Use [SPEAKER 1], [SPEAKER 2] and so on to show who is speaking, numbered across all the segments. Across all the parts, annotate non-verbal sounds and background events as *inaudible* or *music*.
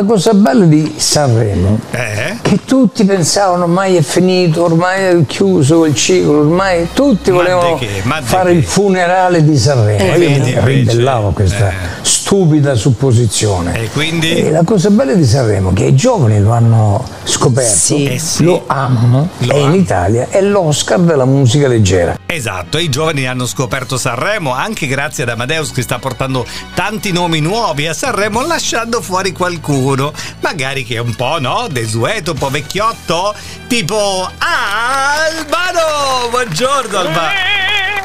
[SPEAKER 1] La cosa bella di Sanremo
[SPEAKER 2] Eh?
[SPEAKER 1] che tutti pensavano ormai è finito, ormai è chiuso il ciclo, ormai tutti volevano
[SPEAKER 2] che?
[SPEAKER 1] Fare
[SPEAKER 2] che?
[SPEAKER 1] il funerale di Sanremo.
[SPEAKER 2] Eh,
[SPEAKER 1] Io
[SPEAKER 2] vedi,
[SPEAKER 1] mi ribellavo a questa
[SPEAKER 2] Eh.
[SPEAKER 1] Stupida supposizione.
[SPEAKER 2] E quindi?
[SPEAKER 1] E la cosa bella di Sanremo è che i giovani lo hanno scoperto,
[SPEAKER 3] Sì.
[SPEAKER 2] Eh sì.
[SPEAKER 1] lo amano
[SPEAKER 2] Lo
[SPEAKER 1] e in
[SPEAKER 2] amano.
[SPEAKER 1] Italia è l'Oscar della musica leggera.
[SPEAKER 2] Esatto, i giovani hanno scoperto Sanremo anche grazie ad Amadeus che sta portando tanti nomi nuovi a Sanremo lasciando fuori qualcuno, magari che è un po', no, desueto, un po' vecchiotto, tipo Albano! Buongiorno Albano!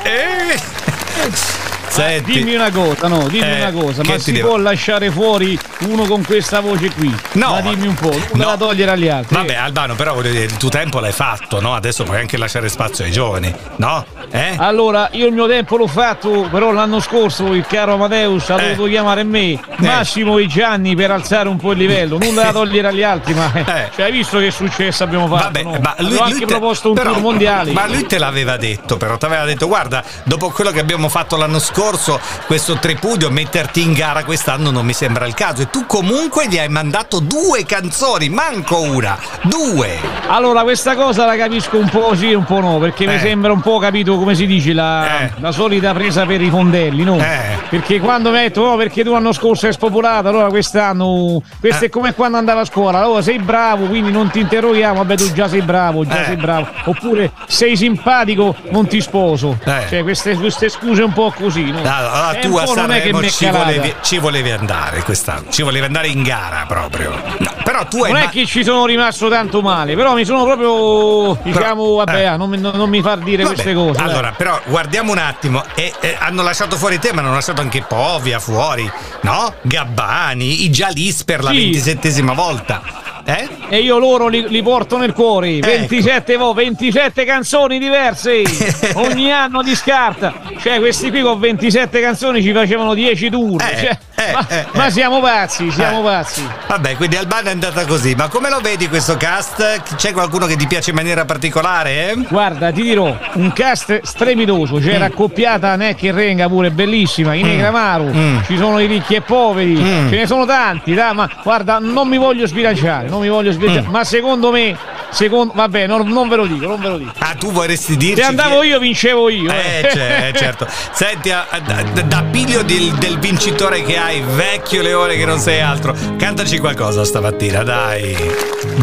[SPEAKER 2] Eh. Senti,
[SPEAKER 4] Dimmi una cosa, no, dimmi
[SPEAKER 2] Eh,
[SPEAKER 4] una cosa, ma si
[SPEAKER 2] devo-
[SPEAKER 4] può lasciare fuori uno con questa voce qui?
[SPEAKER 2] No,
[SPEAKER 4] ma dimmi un po', non
[SPEAKER 2] no.
[SPEAKER 4] me la togliere agli altri.
[SPEAKER 2] Vabbè, Albano, però voglio dire, il tuo tempo l'hai fatto, no? Adesso puoi anche lasciare spazio ai giovani, no? Eh?
[SPEAKER 4] Allora, io il mio tempo l'ho fatto, però l'anno scorso il caro Amadeus ha
[SPEAKER 2] Eh.
[SPEAKER 4] dovuto chiamare me, Massimo e Gianni per alzare un po' il livello, nulla da togliere agli altri, ma
[SPEAKER 2] Eh. *laughs*
[SPEAKER 4] cioè, hai visto che successo abbiamo fatto?
[SPEAKER 2] Vabbè,
[SPEAKER 4] no?
[SPEAKER 2] ma lui, lui
[SPEAKER 4] anche
[SPEAKER 2] te-
[SPEAKER 4] proposto un
[SPEAKER 2] però-
[SPEAKER 4] tour mondiale.
[SPEAKER 2] Ma lui te l'aveva detto, però ti aveva detto: guarda, dopo quello che abbiamo fatto l'anno scorso, questo tripudio, metterti in gara quest'anno non mi sembra il caso. E tu comunque gli hai mandato due canzoni, manco una, due.
[SPEAKER 4] Allora, questa cosa la capisco un po' sì un po' no, perché
[SPEAKER 2] Eh.
[SPEAKER 4] mi sembra un po', capito, come si dice, la,
[SPEAKER 2] Eh.
[SPEAKER 4] la solita presa per i fondelli, no?
[SPEAKER 2] Eh.
[SPEAKER 4] Perché quando metto, no, perché tu l'anno scorso hai spopolato, allora quest'anno, questo
[SPEAKER 2] Eh.
[SPEAKER 4] è come quando andava a scuola, allora sei bravo, quindi non ti interroghiamo, vabbè tu già sei bravo, già
[SPEAKER 2] Eh.
[SPEAKER 4] sei bravo, oppure sei simpatico, non ti sposo.
[SPEAKER 2] Eh.
[SPEAKER 4] Cioè, queste, queste scuse un po' così, no?
[SPEAKER 2] Allora,
[SPEAKER 4] È
[SPEAKER 2] tu a
[SPEAKER 4] po' non è che
[SPEAKER 2] Sanremo
[SPEAKER 4] è
[SPEAKER 2] ci volevi, ci volevi andare quest'anno, ci volevi andare in gara proprio. No, però tu hai.
[SPEAKER 4] Non è
[SPEAKER 2] ma-
[SPEAKER 4] che ci sono rimasto tanto male, però mi sono proprio, diciamo, vabbè,
[SPEAKER 2] eh.
[SPEAKER 4] non, mi- non- non mi far dire
[SPEAKER 2] Vabbè,
[SPEAKER 4] queste cose. dai.
[SPEAKER 2] Allora, però guardiamo un attimo. E, e hanno lasciato fuori te, ma hanno lasciato anche Povia fuori, no? Gabbani, i Jalis per la
[SPEAKER 4] Sì.
[SPEAKER 2] ventisettesima volta. Eh?
[SPEAKER 4] E io loro li, li porto nel cuore.
[SPEAKER 2] Ecco.
[SPEAKER 4] 27, vo- 27 canzoni diverse. *laughs* Ogni anno di scarta. Cioè, questi qui con 27 canzoni ci facevano 10 tour.
[SPEAKER 2] Eh,
[SPEAKER 4] Cioè,
[SPEAKER 2] eh,
[SPEAKER 4] ma,
[SPEAKER 2] eh,
[SPEAKER 4] ma
[SPEAKER 2] eh.
[SPEAKER 4] siamo pazzi, siamo
[SPEAKER 2] Eh.
[SPEAKER 4] pazzi.
[SPEAKER 2] Vabbè, quindi Albano è andata così. Ma come lo vedi questo cast? C'è qualcuno che ti piace in maniera particolare? Eh?
[SPEAKER 4] Guarda, ti dirò, un cast strepitoso. C'era accoppiata Neck e Renga pure, bellissima. I Negramaro,
[SPEAKER 2] Mm.
[SPEAKER 4] ci sono i ricchi e poveri,
[SPEAKER 2] Mm.
[SPEAKER 4] ce ne sono tanti. dai, ma guarda, non mi voglio sbilanciare, non mi voglio sbilanciare.
[SPEAKER 2] Mm.
[SPEAKER 4] Ma secondo me, secondo, vabbè, non, non ve lo dico, non ve lo dico.
[SPEAKER 2] Ah, tu vorresti dirci.
[SPEAKER 4] Se andavo
[SPEAKER 2] chi è-
[SPEAKER 4] io, vincevo io.
[SPEAKER 2] Eh, cioè, eh, certo. Senti, a- a- da, da piglio del, del vincitore che hai, vecchio leone che non sei altro, cantaci qualcosa stamattina, dai.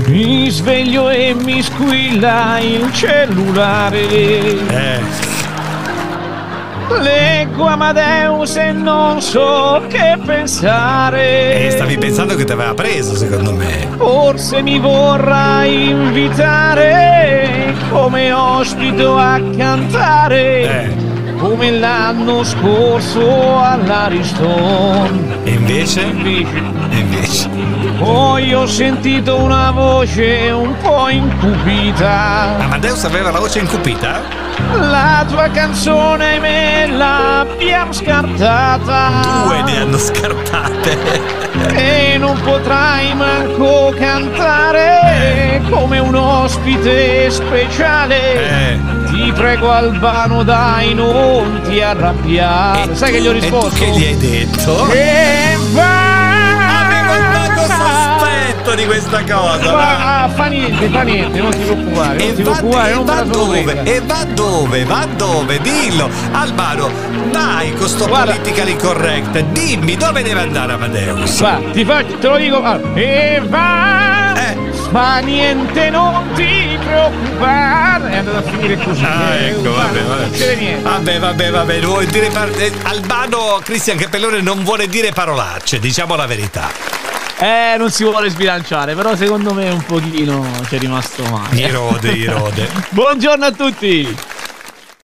[SPEAKER 4] Mi sveglio e mi squilla il cellulare.
[SPEAKER 2] Eh.
[SPEAKER 4] Leggo Amadeus e non so che pensare.
[SPEAKER 2] E stavi pensando che ti aveva preso, secondo me.
[SPEAKER 4] Forse mi vorrà invitare come ospito a cantare.
[SPEAKER 2] Eh.
[SPEAKER 4] Come l'anno scorso all'Ariston.
[SPEAKER 2] E invece?
[SPEAKER 4] Invece,
[SPEAKER 2] E invece?
[SPEAKER 4] poi ho sentito una voce un po' incupita.
[SPEAKER 2] Amadeus aveva la voce incupita?
[SPEAKER 4] La tua canzone me l'abbiamo scartata.
[SPEAKER 2] Due ne hanno scartate.
[SPEAKER 4] E non potrai manco cantare come ospite speciale.
[SPEAKER 2] Eh.
[SPEAKER 4] Ti prego Albano dai non ti arrabbiare. Sai che gli ho risposto?
[SPEAKER 2] E tu che gli hai detto?
[SPEAKER 4] E
[SPEAKER 2] Avevo il vago
[SPEAKER 4] va.
[SPEAKER 2] sospetto di questa cosa. ma-
[SPEAKER 4] Ma fa niente, fa niente, non ti preoccupare, non
[SPEAKER 2] E
[SPEAKER 4] ti
[SPEAKER 2] va,
[SPEAKER 4] preoccupare,
[SPEAKER 2] e
[SPEAKER 4] non
[SPEAKER 2] va dove?
[SPEAKER 4] presa.
[SPEAKER 2] E va dove? Va dove? Dillo! Albano, dai con sto
[SPEAKER 4] Guarda.
[SPEAKER 2] politically correct. Dimmi dove deve andare Amadeus?
[SPEAKER 4] Va, ti faccio, te lo dico. allora, E va.
[SPEAKER 2] Eh.
[SPEAKER 4] Ma niente, non ti preoccupare. È andato a finire così.
[SPEAKER 2] Ah,
[SPEAKER 4] eh,
[SPEAKER 2] ecco,
[SPEAKER 4] va,
[SPEAKER 2] vabbè,
[SPEAKER 4] Non
[SPEAKER 2] vabbè.
[SPEAKER 4] succede niente.
[SPEAKER 2] Vabbè, vabbè, vabbè. dire par- eh, Albano Cristian Cappellone non vuole dire parolacce, diciamo la verità.
[SPEAKER 4] Eh, non si vuole sbilanciare, però secondo me un pochino ci è rimasto male.
[SPEAKER 2] Irode, irode. *laughs*
[SPEAKER 4] Buongiorno a tutti.